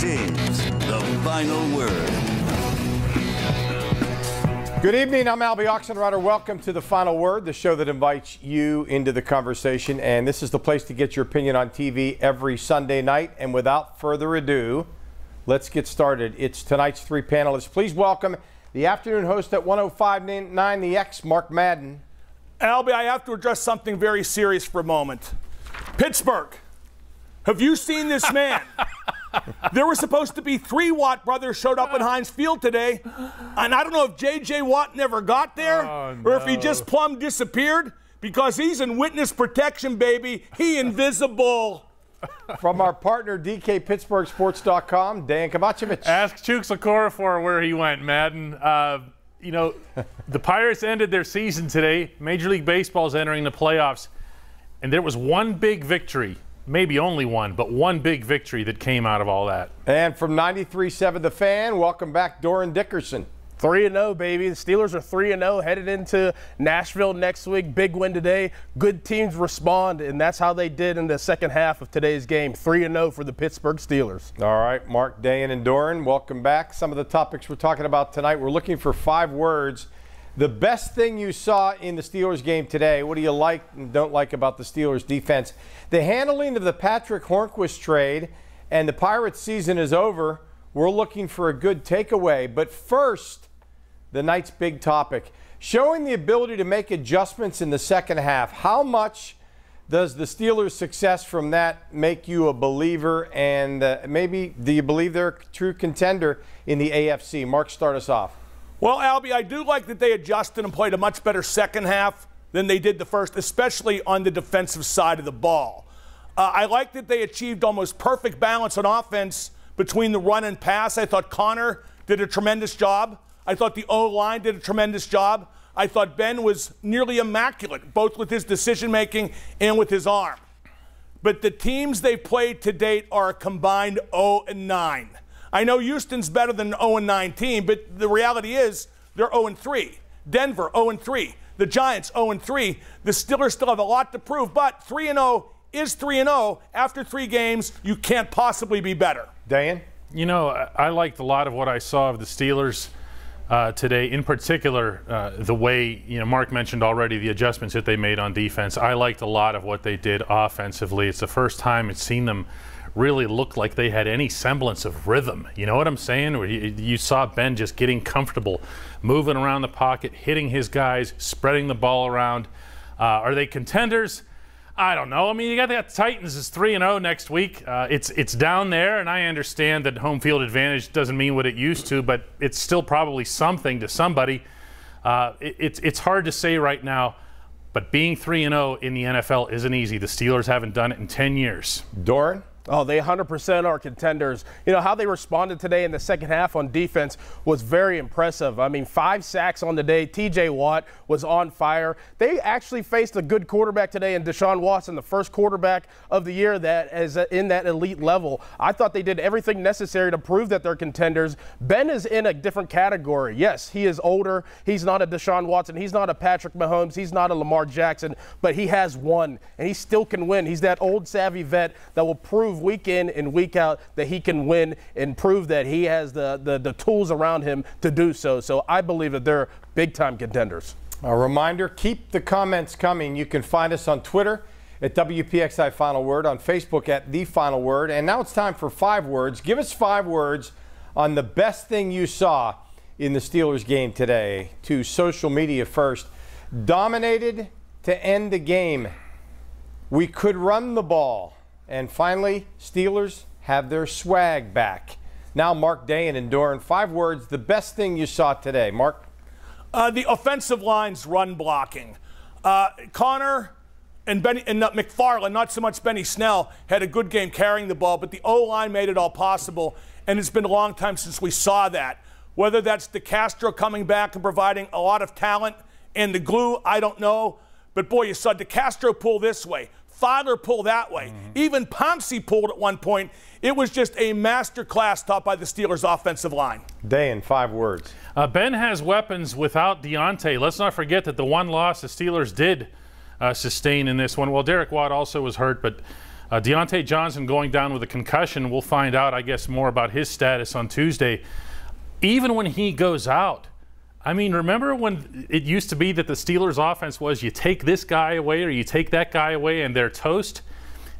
This is the final word. Good evening. I'm Alby Oxenreiter. Welcome to the Final Word, the show that invites you into the conversation. And this is the place to get your opinion on TV every Sunday night. And without further ado, let's get started. It's tonight's three panelists. Please welcome the afternoon host at 105.9 The X, Mark Madden. Alby, I have to address something very serious for a moment. Pittsburgh, have you seen this man? there were supposed to be three Watt brothers showed up in Heinz Field today, and I don't know if J.J. Watt never got there Oh, or if he just plumb disappeared because he's in witness protection, baby. He invisible. From our partner, DKPittsburghSports.com, Dan Kovacevic. Ask Chuks Okorafor where he went, Madden. Uh, you know, the Pirates ended their season today. Major League Baseball's entering the playoffs, and there was one big victory, maybe only one, but one big victory that came out of all that. And from 93.7 The Fan, welcome back, Dorin Dickerson. 3 and 0, baby. The Steelers are 3 and 0 headed into Nashville next week. Big win today. Good teams respond, and that's how they did in the second half of today's game. 3 and 0 for the Pittsburgh Steelers. All right, Mark, Dan, and Dorin, welcome back. Some of the topics we're talking about tonight, we're looking for five words. The best thing you saw in the Steelers game today, what do you like and don't like about the Steelers defense? The handling of the Patric Hornqvist trade and the Pirates season is over. We're looking for a good takeaway. But first, the night's big topic showing the ability to make adjustments in the second half. How much does the Steelers' success from that make you a believer? And uh, maybe do you believe they're a true contender in the AFC? Mark, start us off. Well, Albie, I do like that they adjusted and played a much better second half than they did the first, especially on the defensive side of the ball. Uh, I like that they achieved almost perfect balance on offense between the run and pass. I thought Connor did a tremendous job. I thought the O line did a tremendous job. I thought Ben was nearly immaculate, both with his decision making and with his arm. But the teams they've played to date are a combined 0 and 9. I know Houston's better than 0 and 9 but the reality is they're 0 and 3. Denver 0 and 3. The Giants 0 and 3. The Steelers still have a lot to prove, but 3 and 0 is 3 and 0. After 3 games, you can't possibly be better. Dan? You know, I, I liked a lot of what I saw of the Steelers uh, today. In particular, uh, the way you know Mark mentioned already the adjustments that they made on defense. I liked a lot of what they did offensively. It's the first time it's seen them really look like they had any semblance of rhythm. You know what I'm saying? You, you saw Ben just getting comfortable, moving around the pocket, hitting his guys, spreading the ball around. Uh, are they contenders? I don't know. I mean, you got the Titans is three and zero next week. Uh, it's it's down there, and I understand that home field advantage doesn't mean what it used to, but it's still probably something to somebody. Uh, it, it's it's hard to say right now, but being three and zero in the NFL isn't easy. The Steelers haven't done it in ten years. Dorin? Oh, they 100% are contenders. You know, how they responded today in the second half on defense was very impressive. I mean, five sacks on the day. TJ Watt was on fire. They actually faced a good quarterback today in Deshaun Watson, the first quarterback of the year that is in that elite level. I thought they did everything necessary to prove that they're contenders. Ben is in a different category. Yes, he is older. He's not a Deshaun Watson. He's not a Patrick Mahomes. He's not a Lamar Jackson, but he has won, and he still can win. He's that old savvy vet that will prove week in and week out that he can win and prove that he has the, the, the tools around him to do so. So I believe that they're big time contenders. A reminder keep the comments coming. You can find us on Twitter at WPXI Final Word, on Facebook at The Final Word. And now it's time for five words. Give us five words on the best thing you saw in the Steelers game today. To social media first. Dominated to end the game. We could run the ball. And finally, Steelers have their swag back. Now, Mark Day and Dorin, five words, the best thing you saw today. Mark? Uh, the offensive line's run blocking. Uh, Connor and Benny and uh, McFarland, not so much Benny Snell, had a good game carrying the ball, but the O line made it all possible. And it's been a long time since we saw that. Whether that's DeCastro coming back and providing a lot of talent and the glue, I don't know. But boy, you saw DeCastro pull this way, Feiler pull that way, even Pouncey pulled at one point. It was just a master class taught by the Steelers' offensive line. Dejan five words. Uh, ben has weapons without Diontae. Let's not forget that the one loss the Steelers did uh, sustain in this one. Well, Derek Watt also was hurt, but Uh, Diontae Johnson going down with a concussion. We'll find out, I guess, more about his status on Tuesday. Even when he goes out, I mean, remember when it used to be that the Steelers' offense was you take this guy away or you take that guy away and they're toast?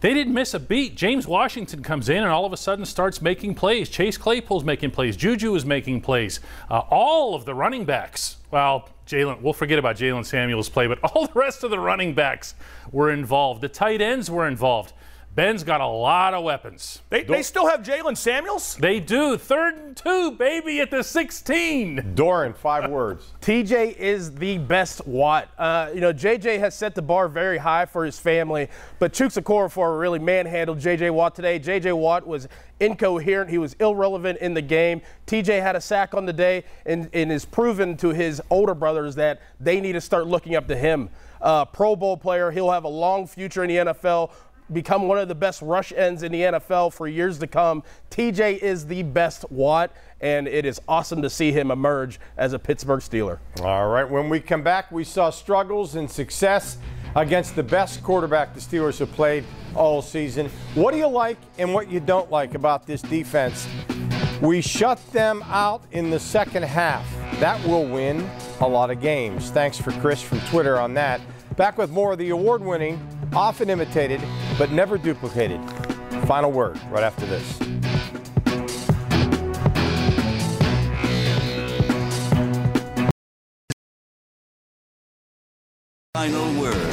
They didn't miss a beat. James Washington comes in and all of a sudden starts making plays. Chase Claypool's making plays. Juju is making plays. Uh, all of the running backs, well, Jaylen, we'll forget about Jaylen Samuels' play, but all the rest of the running backs were involved. The tight ends were involved. Ben's got a lot of weapons. They, they still have Jaylen Samuels? They do. Third and two, baby, at the 16. Dorin, five words. TJ is the best Watt. Uh, you know, JJ has set the bar very high for his family, but Chuks Okorafor really manhandled JJ Watt today. JJ Watt was incoherent. He was irrelevant in the game. TJ had a sack on the day and, and is proven to his older brothers that they need to start looking up to him. Uh, Pro Bowl player. He'll have a long future in the NFL become one of the best rush ends in the NFL for years to come. TJ is the best Watt, and it is awesome to see him emerge as a Pittsburgh Steeler. All right, when we come back, we saw struggles and success against the best quarterback the Steelers have played all season. What do you like and what you don't like about this defense? We shut them out in the second half. That will win a lot of games. Thanks for Chris from Twitter on that. Back with more of the award winning often imitated but never duplicated. Final word right after this. Final word.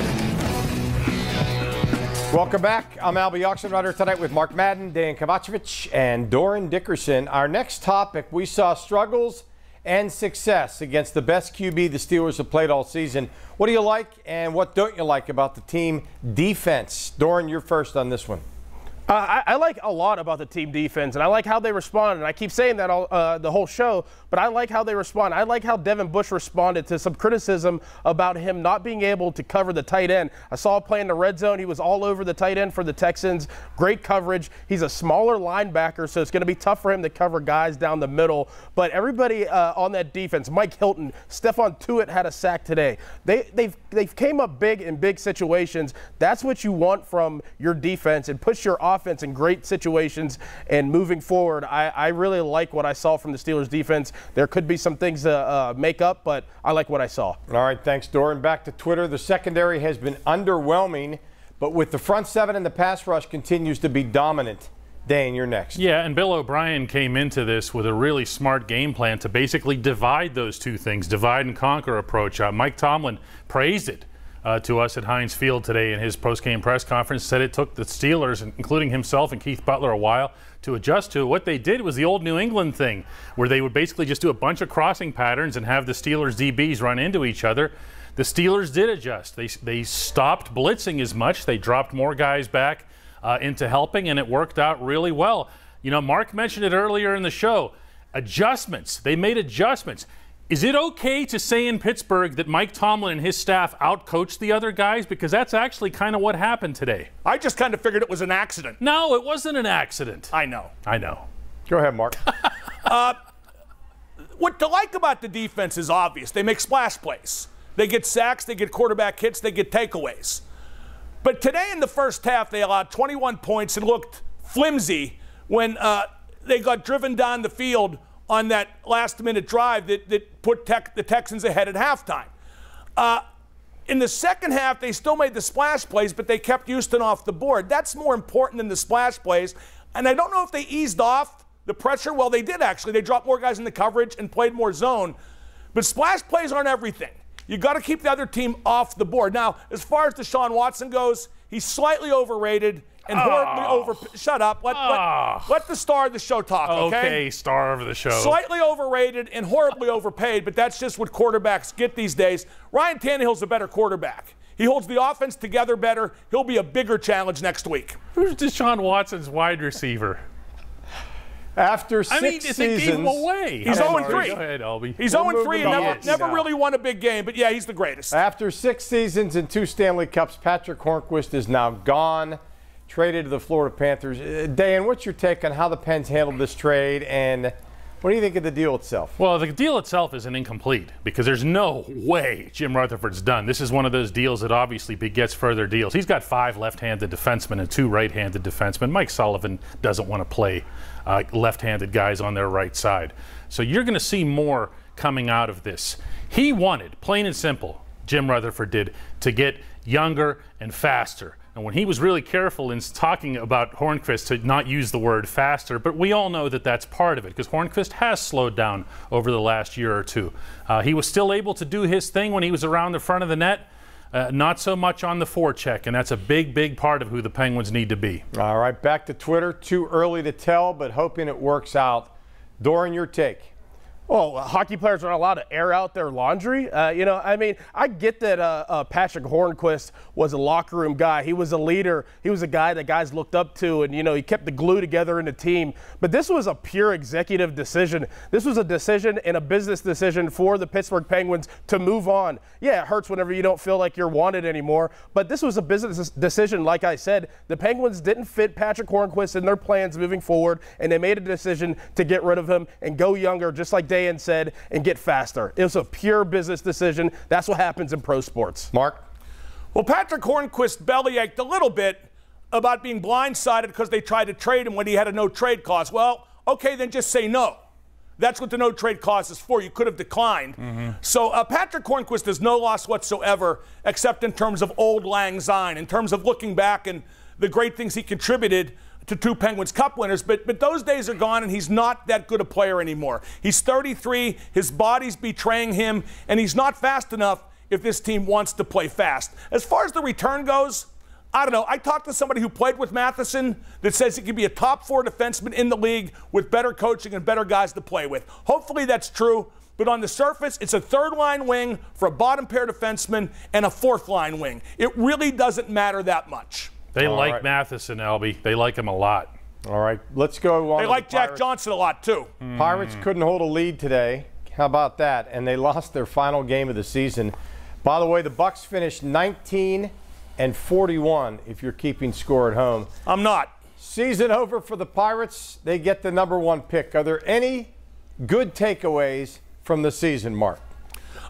Welcome back. I'm Alby Oxenreiter tonight with Mark Madden, Dan Kovacevic, and Dorin Dickerson. Our next topic we saw struggles and success against the best QB the Steelers have played all season. What do you like and what don't you like about the team defense? Dorin, you're first on this one. Uh, I, I, like a lot about the team defense, and I like how they respond. And I keep saying that all, uh, the whole show, but I like how they respond. I like how Devin Bush responded to some criticism about him not being able to cover the tight end. I saw him play in the red zone. He was all over the tight end for the Texans. Great coverage. He's a smaller linebacker, so it's going to be tough for him to cover guys down the middle. But everybody uh, on that defense, Mike Hilton, Stephon Tuitt had a sack today. They, they've, they've came up big in big situations. That's what you want from your defense and push your offense offense in great situations. And moving forward, I, I really like what I saw from the Steelers defense. There could be some things to uh, make up, but I like what I saw. All right, thanks, Dorin. Back to Twitter. The secondary has been underwhelming, but with the front seven and the pass rush continues to be dominant. Dejan, you're next. Yeah, and Bill O'Brien came into this with a really smart game plan to basically divide those two things, divide and conquer approach. Uh, Mike Tomlin praised it uh, to us at Heinz Field today in his post-game press conference. Said it took the Steelers, including himself and Keith Butler, a while to adjust to. What they did was the old New England thing, where they would basically just do a bunch of crossing patterns and have the Steelers DBs run into each other. The Steelers did adjust. They, they stopped blitzing as much. They dropped more guys back uh, into helping, and it worked out really well. You know, Mark mentioned it earlier in the show. Adjustments. They made adjustments. Is it okay to say in Pittsburgh that Mike Tomlin and his staff outcoached the other guys? Because that's actually kind of what happened today. I just kind of figured it was an accident. No, it wasn't an accident. I know. I know. Go ahead, Mark. uh, what to like about the defense is obvious. They make splash plays. They get sacks, they get quarterback hits, they get takeaways. But today in the first half, they allowed 21 points and looked flimsy when uh, they got driven down the field on that last minute drive that, that put tech, the Texans ahead at halftime. Uh, in the second half, they still made the splash plays, but they kept Houston off the board. That's more important than the splash plays. And I don't know if they eased off the pressure. Well, they did actually. They dropped more guys in the coverage and played more zone. But splash plays aren't everything. You got to keep the other team off the board. Now, as far as Deshaun Watson goes, he's slightly overrated and horribly oh. over. Shut up. Let, oh. let, ah. let, the star of the show talk, okay? Okay, star of the show. Slightly overrated and horribly overpaid, but that's just what quarterbacks get these days. Ryan Tannehill's a better quarterback. He holds the offense together better. He'll be a bigger challenge next week. Who's Deshaun Watson's wide receiver? After six I mean, seasons, they gave him away. He's 0 3. Go ahead, Alby. He's 0 3 and never, never really won a big game, but yeah, he's the greatest. After six seasons and two Stanley Cups, Patric Hornqvist is now gone traded to the Florida Panthers. Uh, Dan, what's your take on how the Pens handled this trade and What do you think of the deal itself? Well, the deal itself isn't incomplete because there's no way Jim Rutherford's done. This is one of those deals that obviously begets further deals. He's got five left-handed defensemen and two right-handed defensemen. Mike Sullivan doesn't want to play uh, left-handed guys on their right side. So you're going to see more coming out of this. He wanted, plain and simple, Jim Rutherford did, to get younger and faster. And when he was really careful in talking about Hornqvist to not use the word faster, but we all know that that's part of it because Hornqvist has slowed down over the last year or two. Uh, he was still able to do his thing when he was around the front of the net. Uh, not so much on the forecheck, and that's a big, big part of who the Penguins need to be. All right, back to Twitter. Too early to tell, but hoping it works out. Dorin, your take. Well, uh, hockey players aren't allowed to air out their laundry. Uh, you know, I mean, I get that uh, uh, Patric Hornqvist was a locker room guy. He was a leader. He was a guy that guys looked up to, and you know, he kept the glue together in the team. But this was a pure executive decision. This was a decision and a business decision for the Pittsburgh Penguins to move on. Yeah, it hurts whenever you don't feel like you're wanted anymore. But this was a business decision. Like I said, the Penguins didn't fit Patric Hornqvist in their plans moving forward, and they made a decision to get rid of him and go younger, just like Dave and said and get faster. It was a pure business decision. That's what happens in pro sports. Mark? Well, Patric Hornqvist bellyached a little bit about being blindsided because they tried to trade him when he had a no trade clause. Well, okay, then just say no. That's what the no trade clause is for. You could have declined. Mm-hmm. So uh, Patric Hornqvist has no loss whatsoever, except in terms of old Lang Syne, in terms of looking back and the great things he contributed to two Penguins Cup winners, but, but those days are gone and he's not that good a player anymore. He's 33, his body's betraying him, and he's not fast enough if this team wants to play fast. As far as the return goes, I don't know. I talked to somebody who played with Matheson that says he could be a top four defenseman in the league with better coaching and better guys to play with. Hopefully that's true. But on the surface, it's a third line wing for a bottom pair defenseman and a fourth line wing. It really doesn't matter that much. They All like right. Matheson, Alby. They like him a lot. All right, let's go on. They like the Jack Johnson a lot, too. Pirates couldn't hold a lead today. How about that? And they lost their final game of the season. By the way, the Bucks finished 19 and 41 if you're keeping score at home. I'm not. Season over for the Pirates. They get the number one pick. Are there any good takeaways from the season, Mark?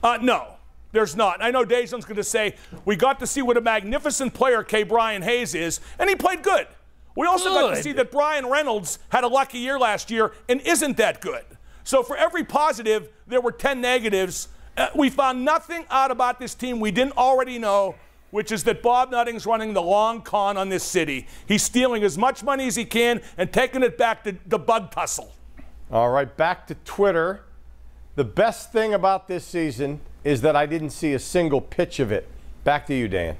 Uh, no, there's not. I know Dejan's going to say we got to see what a magnificent player Ke'Bryan Hayes is, and he played good. We also got to see that Bryan Reynolds had a lucky year last year and isn't that good. So for every positive, there were 10 negatives. Uh, we found nothing out about this team we didn't already know, which is that Bob Nutting's running the long con on this city. He's stealing as much money as he can and taking it back to the bug tussle. All right, back to Twitter. The best thing about this season is that I didn't see a single pitch of it. Back to you, Dan.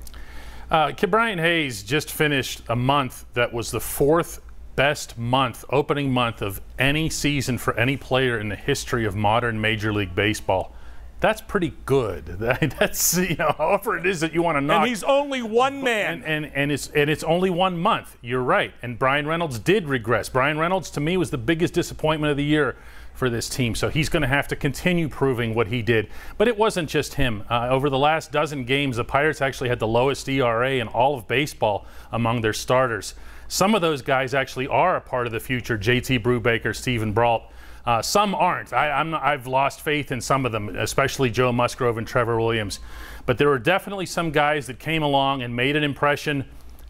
Uh, Brian Hayes just finished a month that was the fourth best month, opening month of any season for any player in the history of modern Major League Baseball. That's pretty good. That's you know, however it is that you want to knock. And he's only one man. and, and and it's and it's only one month. You're right. And Bryan Reynolds did regress. Bryan Reynolds to me was the biggest disappointment of the year for this team. So he's going to have to continue proving what he did. But it wasn't just him. Uh, over the last dozen games, the Pirates actually had the lowest ERA in all of baseball among their starters. Some of those guys actually are a part of the future. JT Brubaker, Steven Brault. Uh, some aren't. I, I've lost faith in some of them, especially Joe Musgrove and Trevor Williams. But there were definitely some guys that came along and made an impression.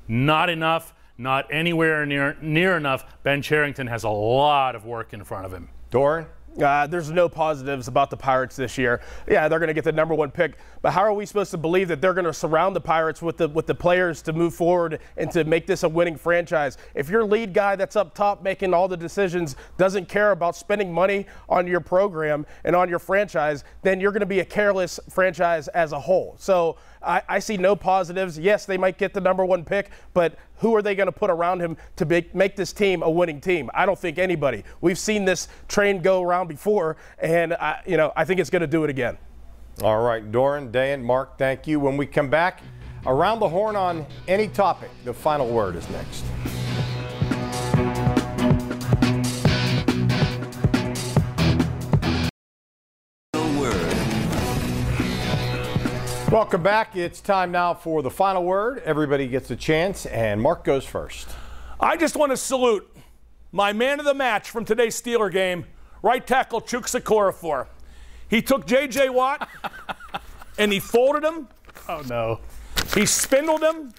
Not enough, not anywhere near near enough. Ben Cherington has a lot of work in front of him. Dorin? Uh, there's no positives about the Pirates this year. Yeah, they're going to get the number one pick, but how are we supposed to believe that they're going to surround the Pirates with the with the players to move forward and to make this a winning franchise? If your lead guy that's up top making all the decisions doesn't care about spending money on your program and on your franchise, then you're going to be a careless franchise as a whole. So I, I see no positives. Yes, they might get the number one pick, but who are they going to put around him to make, make this team a winning team? I don't think anybody. We've seen this train go around before, and I, you know I think it's going to do it again. All right, Dorin, Dan, Mark, thank you. When we come back, around the horn on any topic, the final word is next. Welcome back. It's time now for the final word. Everybody gets a chance, and Mark goes first. I just want to salute my man of the match from today's Steeler game, right tackle Chuk for. He took J.J. Watt and he folded him, Oh no. he spindled him,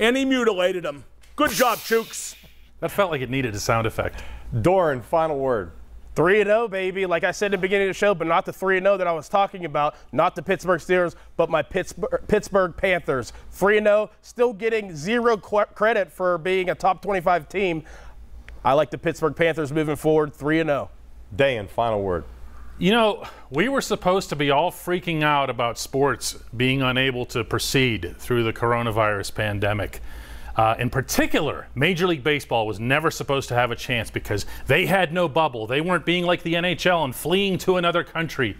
and he mutilated him. Good job, Chuks. That felt like it needed a sound effect. Dorin, final word. 3 and 0, baby. Like I said in the beginning of the show, but not the 3 and 0 that I was talking about, not the Pittsburgh Steelers, but my Pittsburgh, Pittsburgh Panthers. 3 and 0, still getting zero qu- credit for being a top 25 team. I like the Pittsburgh Panthers moving forward, 3 and oh. 0. Dan, final word. You know, we were supposed to be all freaking out about sports being unable to proceed through the coronavirus pandemic. Uh, in particular, Major League Baseball was never supposed to have a chance because they had no bubble. They weren't being like the NHL and fleeing to another country.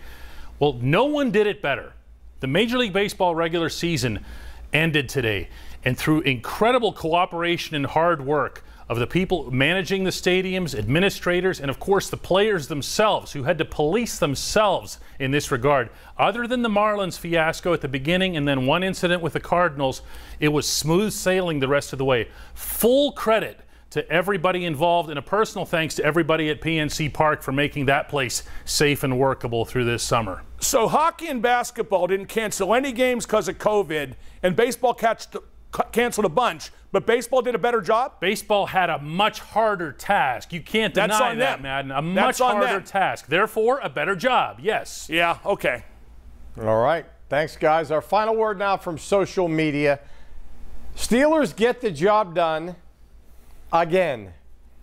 Well, no one did it better. The Major League Baseball regular season ended today, and through incredible cooperation and hard work, of the people managing the stadiums, administrators, and of course the players themselves who had to police themselves in this regard. Other than the Marlins fiasco at the beginning and then one incident with the Cardinals, it was smooth sailing the rest of the way. Full credit to everybody involved and a personal thanks to everybody at PNC Park for making that place safe and workable through this summer. So hockey and basketball didn't cancel any games because of COVID, and baseball catched canceled a bunch, but baseball did a better job. Baseball had a much harder task. You can't deny That's on that, them. Madden. A That's much on harder them. task. Therefore, a better job. Yes. Yeah, okay. All right. Thanks, guys. Our final word now from social media. Steelers get the job done again,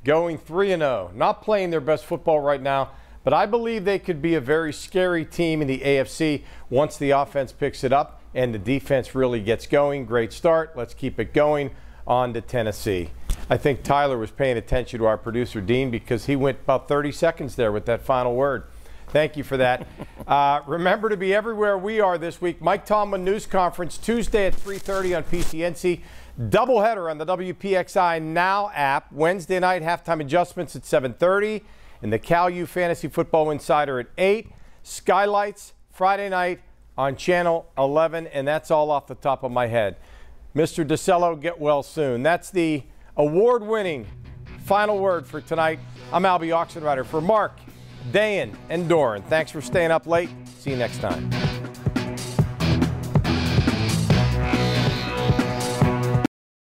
going 3 0. Not playing their best football right now, but I believe they could be a very scary team in the AFC once the offense picks it up and the defense really gets going. Great start. Let's keep it going on to Tennessee. I think Tyler was paying attention to our producer, Dean, because he went about 30 seconds there with that final word. Thank you for that. Uh, remember to be everywhere we are this week. Mike Tomlin News Conference Tuesday at 3:30 on PCNC. Doubleheader on the WPXI Now app. Wednesday night halftime adjustments at 7:30, and the Cal U Fantasy Football Insider at 8. Skylights Friday night on Channel 11, and that's all off the top of my head. Mr. DeCello, get well soon. That's the award-winning final word for tonight. I'm Alby Oxenreiter for Mark. Dan, and Dorin. Thanks for staying up late. See you next time.